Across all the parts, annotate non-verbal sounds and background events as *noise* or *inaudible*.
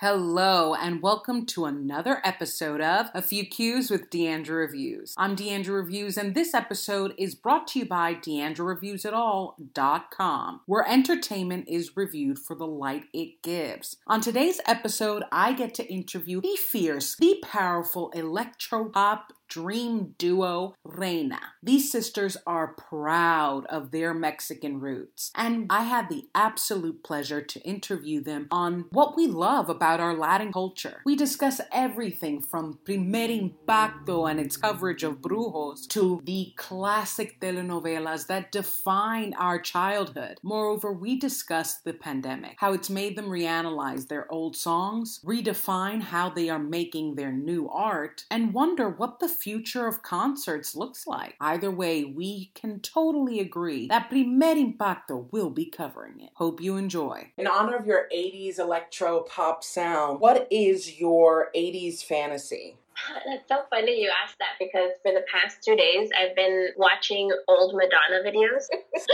Hello, and welcome to another episode of A Few Cues with Deandra Reviews. I'm Deandra Reviews, and this episode is brought to you by DeandraReviewsAtAll.com, where entertainment is reviewed for the light it gives. On today's episode, I get to interview the fierce, the powerful electro pop dream duo Reyna. These sisters are proud of their Mexican roots, and I had the absolute pleasure to interview them on what we love about our Latin culture. We discuss everything from Primer Impacto and its coverage of brujos to the classic telenovelas that define our childhood. Moreover, we discuss the pandemic, how it's made them reanalyze their old songs, redefine how they are making their new art, and wonder what the future of concerts looks like. Either way, we can totally agree that Primer Impacto will be covering it. Hope you enjoy. In honor of your 80s electro pop sound, what is your 80s fantasy? *laughs* That's so funny you asked that because for the past two days I've been watching old Madonna videos,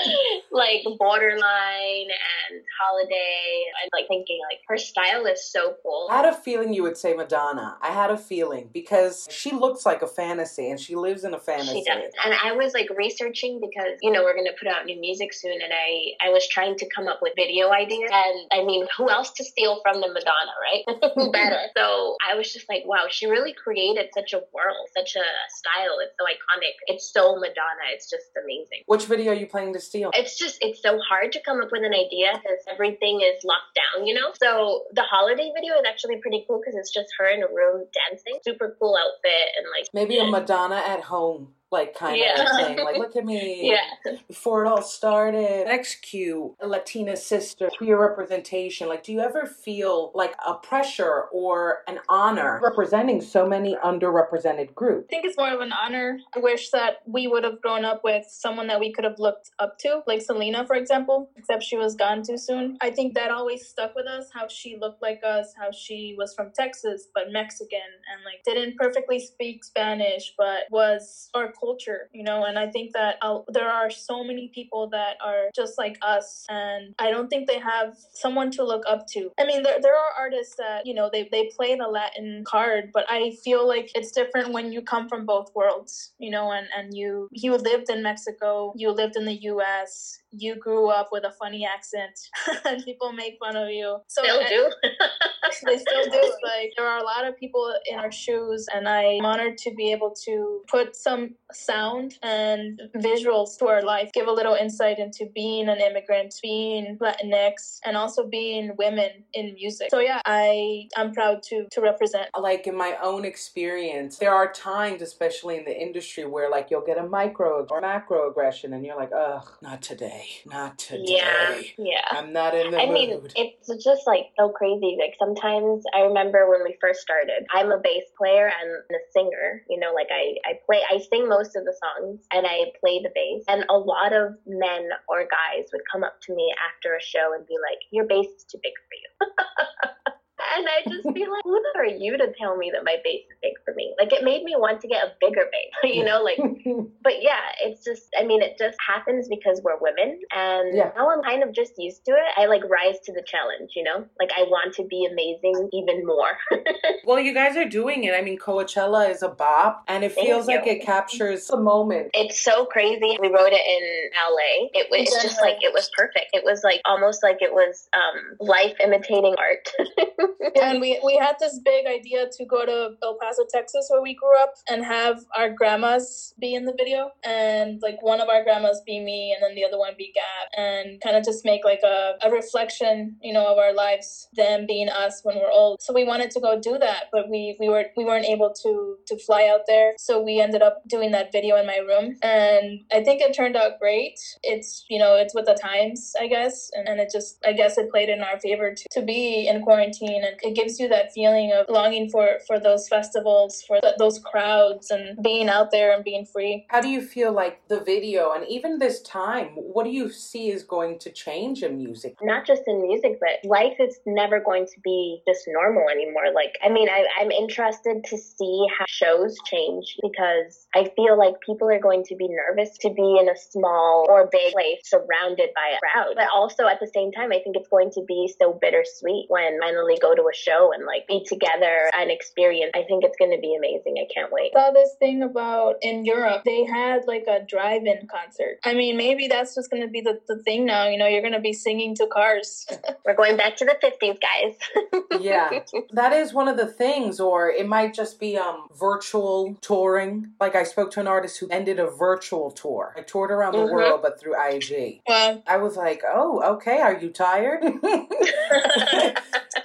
*laughs* like Borderline and Holiday. I'm like thinking like her style is so cool. I had a feeling you would say Madonna. I had a feeling because she looks like a fantasy and she lives in a fantasy. She does. And I was like researching because you know we're gonna put out new music soon, and I I was trying to come up with video ideas. And I mean, who else to steal from than Madonna, right? *laughs* who better? So I was just like, wow, she really created such a world, such a style. It's so iconic. It's so Madonna. It's just amazing. Which video are you planning to steal? It's just it's so hard to come up with an idea because everything is locked down, you know. So the holiday video is actually pretty cool because it's just her in a room dancing. Super cool outfit and like maybe a Madonna at home like kind Yeah. of thing. Like, look at *laughs* me. yeah. Before it all started. Next cue, a Latina sister, queer representation. Like, do you ever feel like a pressure or an honor representing so many underrepresented groups? I think it's more of an honor. I wish that we would have grown up with someone that we could have looked up to, like Selena, for example, except she was gone too soon. I think that always stuck with us how she looked like us, how she was from Texas but Mexican and like didn't perfectly speak Spanish but was our culture, you know. And I think that uh, there are so many people that are just like us, and I don't think they have someone to look up to. I mean, there, there are artists that, you know, they, they play the Latin card, but I feel like it's different when you come from both worlds, you know, and, and you you lived in Mexico, you lived in the US, you grew up with a funny accent, *laughs* and people make fun of you. So Still I- do. *laughs* *laughs* they still do. Like there are a lot of people in our shoes, and I'm honored to be able to put some sound and visuals to our life, give a little insight into being an immigrant, being Latinx, and also being women in music. So yeah, I I'm proud to to represent. Like in my own experience, there are times, especially in the industry, where like you'll get a micro or macro aggression, and you're like, ugh, not today, not today. Yeah. Yeah. I'm not in the I mood. mean, it's just like so crazy. Like sometimes I remember when we first started, I'm a bass player and a singer. You know, like I, I play, I sing most of the songs and I play the bass. And a lot of men or guys would come up to me after a show and be like, your bass is too big for you. *laughs* And I'd just be like, who are you to tell me that my bass is big for me? Like, it made me want to get a bigger bass, *laughs* you know? Like, *laughs* but yeah, it's just, I mean, it just happens because we're women. And Yeah. now I'm kind of just used to it. I like rise to the challenge, you know? Like, I want to be amazing even more. *laughs* well, you guys are doing it. I mean, Coachella is a bop, and it Thank feels like it captures the moment. it's so crazy. We wrote it in LA. It was it's just like, it was perfect. It was like almost like it was um, life imitating art. And we we had this big idea to go to El Paso, Texas, where we grew up, and have our grandmas be in the video, and like one of our grandmas be me, and then the other one be Gab, and kind of just make like a, a reflection, you know, of our lives, them being us when we're old. So we wanted to go do that, but we we were we weren't able to to fly out there, so we ended up doing that video in my room, and I think it turned out great. It's you know it's with the times, I guess, and, and it just I guess it played in our favor to, to be in quarantine, and it gives you that feeling of longing for for those festivals, for th- those crowds and being out there and being free. How do you feel like the video and even this time, what do you see is going to change in music? Not just in music, but life is never going to be just normal anymore. Like, I mean, I, I'm interested to see how shows change because I feel like people are going to be nervous to be in a small or big place surrounded by a crowd. But also at the same time, I think it's going to be so bittersweet when finally go to a show and like be together and experience. I think it's going to be amazing. I can't wait. Saw this thing about in Europe, they had like a drive-in concert. I mean, maybe that's just going to be the, the thing now. You know, you're going to be singing to cars. *laughs* We're going back to the 50s, guys. *laughs* yeah, that is one of the things, or it might just be um virtual touring. Like I spoke to an artist who ended a virtual tour. I toured around the Mhm. world, but through IG. Well, I was like, oh, okay, are you tired? *laughs*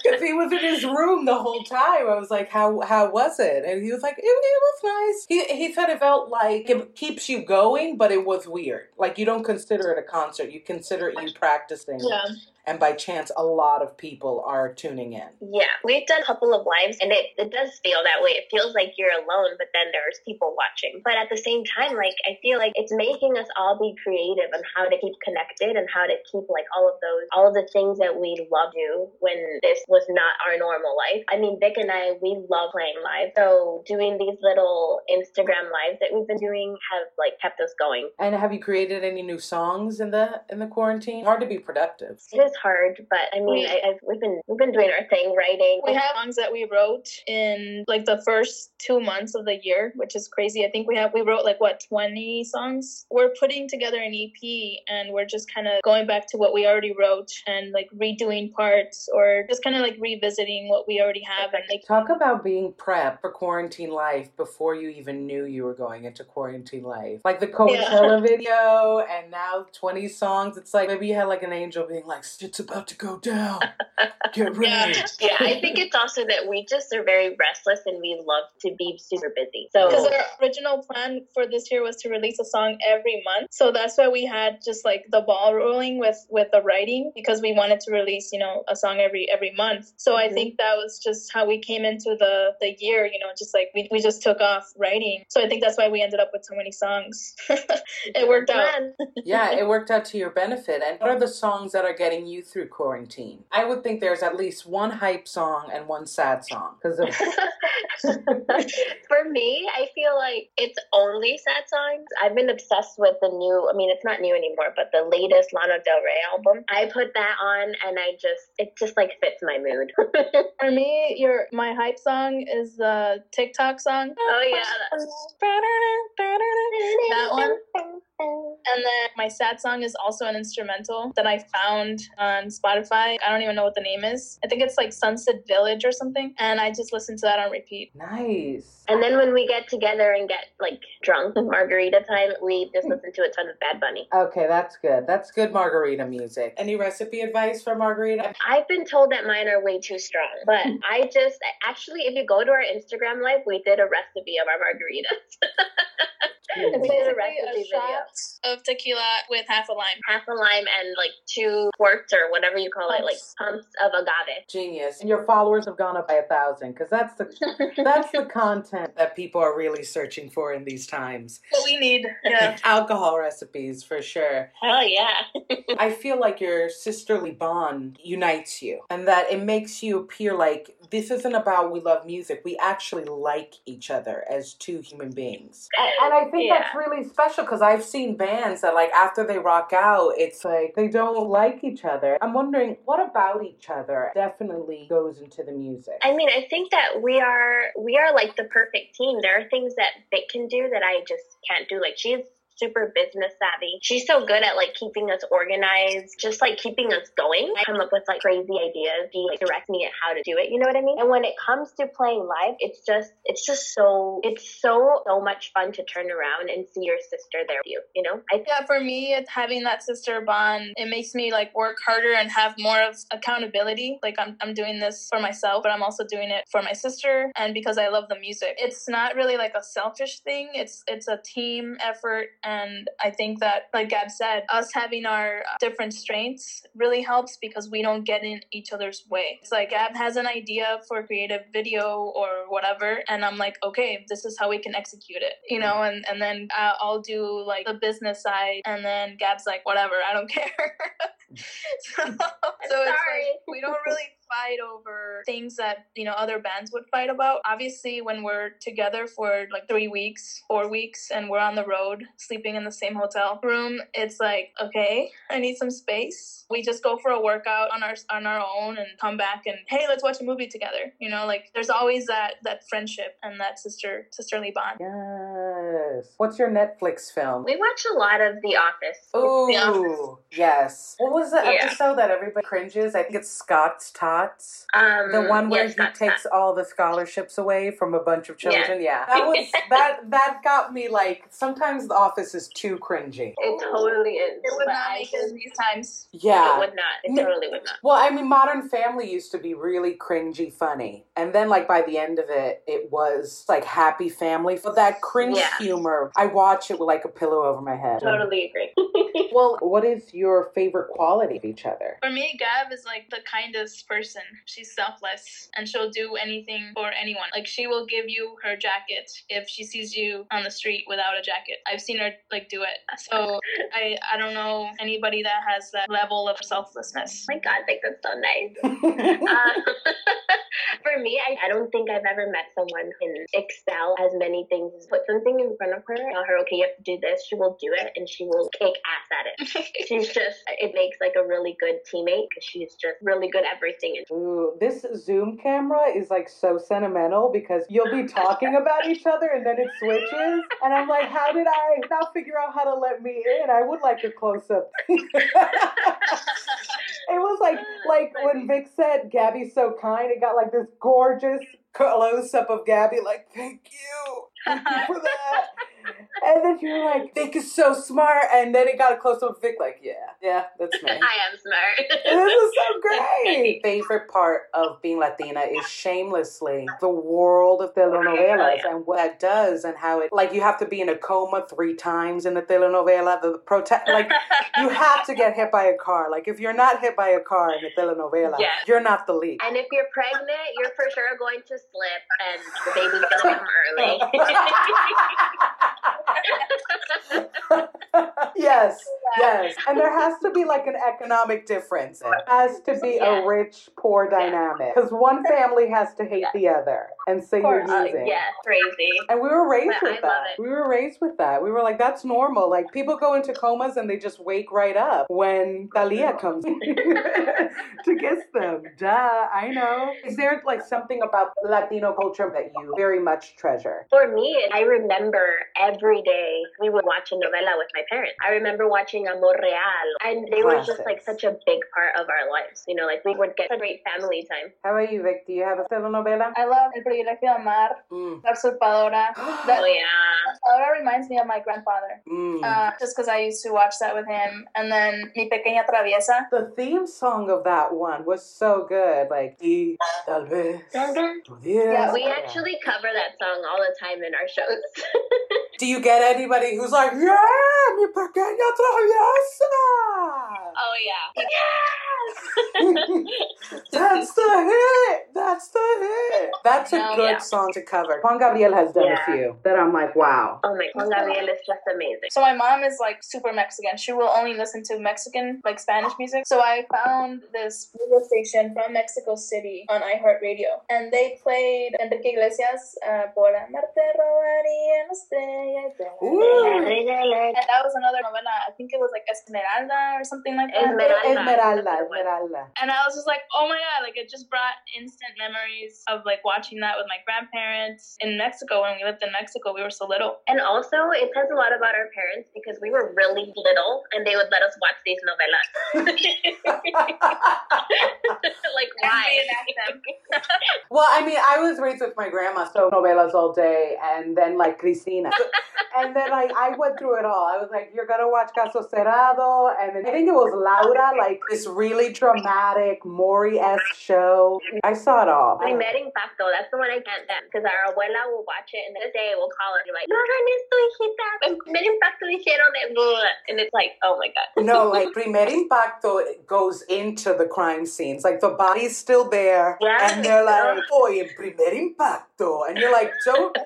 Because he was in his room the whole time. I was like, how how was it? And he was like, it, it was nice. He, he said it felt like it keeps you going, but it was weird. Like you don't consider it a concert. You consider it you practicing. yeah. And by chance, a lot of people are tuning in. Yeah, we've done a couple of lives and it, it does feel that way. It feels like you're alone, but then there's people watching. But at the same time, like, I feel like it's making us all be creative on how to keep connected and how to keep, like, all of those, all of the things that we love to do when this was not our normal life. I mean, Vic and I, we love playing live. So doing these little Instagram lives that we've been doing have, like, kept us going. And have you created any new songs in the in the quarantine? Hard to be productive. It is hard, but I mean, We- I, I've, we've been we've been doing our thing, writing. We have songs that we wrote in like the first two months of the year, which is crazy. I think we have we wrote like what twenty songs. We're putting together an EP, and we're just kind of going back to what we already wrote and like redoing parts, or just kind of like revisiting what we already have and like Talk about being prepped for quarantine life before you even knew you were going into quarantine life. Like the Coachella *laughs* video and now 20 songs. It's like maybe you had like an angel being like, it's about to go down. *laughs* Get ready. yeah, I think it's also that we just are very restless and we love to be super busy. So because our original plan for this year was to release a song every month so that's why we had just like the ball rolling with with the writing because we wanted to release you know a song every every month so i Mhm. think that was just how we came into the the year you know just like we, we just took off writing so i think that's why we ended up with so many songs *laughs* it worked out *laughs* yeah, it worked out to your benefit. And what are the songs that are getting you through quarantine? I would think there's at least one hype song and one sad song because of *laughs* *laughs* For me, I feel like it's only sad songs. I've been obsessed with the new, I mean, it's not new anymore, but the latest Lana Del Rey album. I put that on and I just, it just like fits my mood. *laughs* for me your my hype song is the tiktok song oh, yeah. that one And then my sad song is also an instrumental that I found on Spotify. I don't even know what the name is. I think it's like Sunset Village or something. And I just listen to that on repeat. nice. And then when we get together and get like drunk, margarita time, we just hmm. listen to a ton of Bad Bunny. Okay, that's good. That's good margarita music. Any recipe advice for margarita? I've been told that mine are way too strong, but hmm. I just actually, if you go to our Instagram live, we did a recipe of our margaritas. *laughs* It's a basically a shot of tequila with half a lime. Half a lime and like two quarts or whatever you call it, like pumps of agave. Genius. And your followers have gone up by a thousand because that's the *laughs* that's the content that people are really searching for in these times. What we need. Yeah. *laughs* Alcohol recipes for sure. Hell yeah. *laughs* I feel like your sisterly bond unites you and that it makes you appear like this isn't about we love music. We actually like each other as two human beings. And I think Yeah. that's really special because I've seen bands that, like, after they rock out, it's like they don't like each other. I'm wondering what about each other definitely goes into the music. I mean, I think that we are we are like the perfect team. There are things that Vic can do that I just can't do. Like she's super business savvy. She's so good at like keeping us organized, just like keeping us going. I come up with like crazy ideas. She like directs me at how to do it. You know what I mean? And when it comes to playing live, it's just it's just so it's so so much fun to turn around and see your sister there with you. You know? I Yeah, for me, it's having that sister bond, it makes me like work harder and have more of accountability. Like I'm, I'm doing this for myself, but I'm also doing it for my sister and because I love the music. It's not really like a selfish thing. It's it's a team effort And I think that, like Gab said, us having our uh, different strengths really helps because we don't get in each other's way. It's like Gab has an idea for a creative video or whatever, and I'm like, okay, this is how we can execute it, you know. And and then I'll do like the business side, and then Gab's like, whatever, I don't *laughs* care. *laughs* so, so it's like we don't really fight over things that you know other bands would fight about. Obviously when we're together for like three weeks four weeks and we're on the road sleeping in the same hotel room it's like okay i need some space. We just go for a workout on our on our own and come back and hey let's watch a movie together you know? Like there's always that that friendship and that sister sisterly bond. Yes. What's your netflix film? We watch a lot of the office. Oh yes. What was the yeah. episode that everybody cringes? I think it's Scott's Tots um, the one where yes, he takes that. all the scholarships away from a bunch of children. Yeah, yeah. *laughs* that was that. That got me like. Sometimes the office is too cringy. It totally is. It would not make it these times. Yeah, it would not. It totally would not. Well, I mean, Modern Family used to be really cringy, funny, and then like by the end of it, it was like Happy Family. For that cringe yeah. humor, I watch it with like a pillow over my head. Totally agree. *laughs* *laughs* well, what is your favorite quality of each other? For me, Gab is like the kindest person person. She's selfless and she'll do anything for anyone. Like she will give you her jacket if she sees you on the street without a jacket. I've seen her like do it. So I I don't know anybody that has that level of selflessness. Oh my God, like that's so nice. *laughs* uh, *laughs* for me, I, I don't think I've ever met someone who can excel as many things. Put something in front of her, tell her, okay, you have to do this. She will do it and she will kick ass at it. *laughs* she's just, it makes like a really good teammate because she's just really good at everything Ooh, this Zoom camera is like so sentimental because you'll be talking about each other and then it switches. And I'm like, how did I now figure out how to let me in? I would like a close up. *laughs* it was like *laughs* like when Vic said Gabby's so kind, it got like this gorgeous close up of Gabby, like, thank you. Thank you for that and then you're like, Vic is so smart. And then it got a close up Vic, like, yeah, yeah, that's me. *laughs* I am smart. *laughs* this is so great. *laughs* Favorite part of being Latina is shamelessly the world of telenovelas yeah. and what it does and how it, like, you have to be in a coma three times in the telenovela. The, the protect, like, you have to get hit by a car. Like, if you're not hit by a car in a telenovela, yes. you're not the lead. And if you're pregnant, you're for sure going to slip and the baby's gonna come early. *laughs* yes, yes. And there has to be like an economic difference. It has to be a rich poor dynamic. Because one family has to hate the other and so you're using. Uh, yeah, crazy. And we were raised but with I that. We were raised with that. We were like, that's normal. Like people go into comas and they just wake right up when Thalia comes *laughs* *laughs* to kiss them. Duh, I know. Is there like something about Latino culture that you very much treasure? For me, I remember every day we would watch a novela with my parents. I remember watching Amor Real, and they Classics. were just like such a big part of our lives. You know, like we would get a great family time. How about you, Vic? Do you have a telenovela? I love El Privilegio de Amar, mm. La Usurpadora. *gasps* oh, yeah. Ahora reminds me of my grandfather, mm. uh, just because I used to watch that with him. And then Mi Pequeña Traviesa. The theme song of that one was so good. Like, y tal vez. Yeah, we actually cover that song all the time in our shows. Do you get anybody who's like, yeah, mi pequeña traviesa? Oh, yeah. Yes! *laughs* That's the hit! That's the hit! That's a no, good yeah. song to cover. Juan Gabriel has done yeah. a few that I'm like, wow. Oh my, Juan Gabriel is just amazing. So my mom is like super Mexican. She will only listen to Mexican, like Spanish music. So I found this radio station from Mexico City on iHeartRadio. And they played Enrique Iglesias, uh, Por amarte robaría and that was another novela. I think it was like Esmeralda or something like that. Esmeralda. Esmeralda. Esmeralda. And I was just like, oh my god, like it just brought instant memories of like watching that with my grandparents in Mexico when we lived in Mexico. We were so little. And also, it says a lot about our parents because we were really little and they would let us watch these novelas. *laughs* like why? *laughs* well, I mean, I was raised with my grandma, so novelas all day, and then like Cristina. *laughs* and then I, I went through it all. I was like, you're gonna watch Caso Cerrado, and then I think it was Laura, like this really dramatic Maury esque show. I saw it all. Primer impacto, that's the one I can't stand because our abuela will watch it and the day we'll call her and be like, no hagan esto. En primer impacto dijeron de. And it's like, oh my God. No, like primer impacto goes into the crime scenes. Like the body's still there. Yes. And they're like, oy, en primer impacto. And you're like, don't,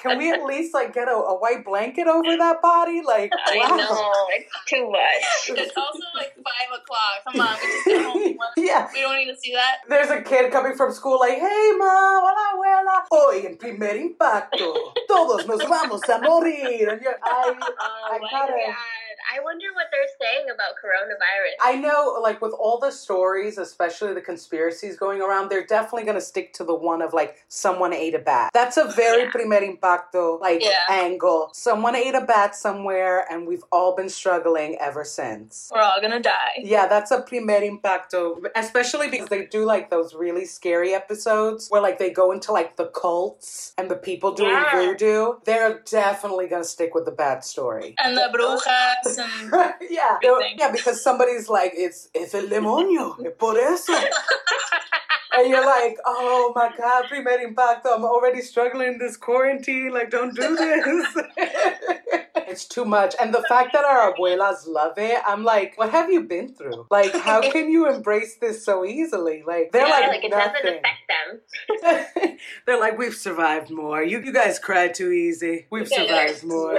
can we at least like get a, a white blanket over that body? Like, I wow. know, it's too much. *laughs* It's also like five o'clock. Come on, we just get home. *laughs* Yeah. We don't need to see that. There's a kid coming from school like, hey, ma, hola, abuela. Hoy en primer impacto, todos nos vamos a morir. And you're, I, Oh I my gotta-. I wonder what they're saying about coronavirus. I know, like, with all the stories, especially the conspiracies going around, they're definitely going to stick to the one of, like, someone ate a bat. That's a very Yeah. primer impacto, like, Yeah. angle. Someone ate a bat somewhere, and we've all been struggling ever since. We're all gonna die. Yeah, that's a primer impacto, especially because they do like those really scary episodes where like they go into like the cults and the people doing Yeah. voodoo. They're definitely gonna stick with the bad story. And the brujas and *laughs* yeah, yeah, because somebody's like, it's it's el demonio, por eso. *laughs* And you're like, oh my god, primer impacto, I'm already struggling in this quarantine. Like, don't do this. *laughs* it's too much. And the fact that our abuelas love it, I'm like, what have you been through? Like, how can you embrace this so easily? Like, they're yeah, like, like it doesn't nothing. affect them. they're like, we've survived more. You, you guys cried too easy. We've survived more.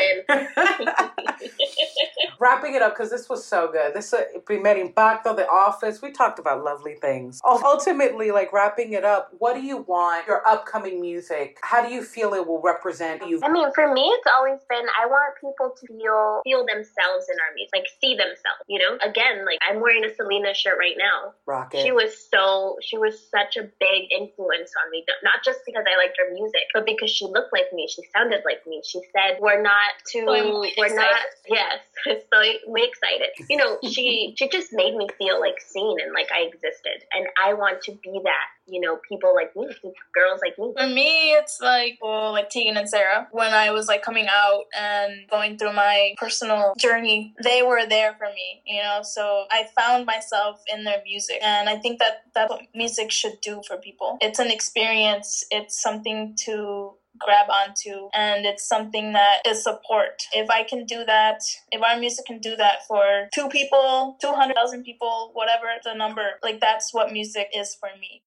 Win. Wrapping it up because this was so good. This uh, primer impacto, The Office. We talked about lovely things. Ultimately, like wrapping it up, what do you want your upcoming music? How do you feel it will represent you? I mean, for me, it's always been I want people to feel feel themselves in our music, like see themselves. You know, again, like I'm wearing a Selena shirt right now. Rocket. She was so she was such a big influence on me. Not just because I liked her music, but because she looked like me. She sounded like me. She said, "We're not too. So we're not. Yes, *laughs* so way excited. You know, *laughs* she she just made me feel like seen and like I existed, and I want to be that. You know, people like me, girls like me. For me, it's like well, like Tegan and Sara. When I was like coming out and going through my personal journey, they were there for me. You know, so I found myself in their music, and I think that that's what music should do for people. It's an experience. It's something to grab onto and it's something that is support. If i can do that if our music can do that for two people 200000 people whatever the number like that's what music is for me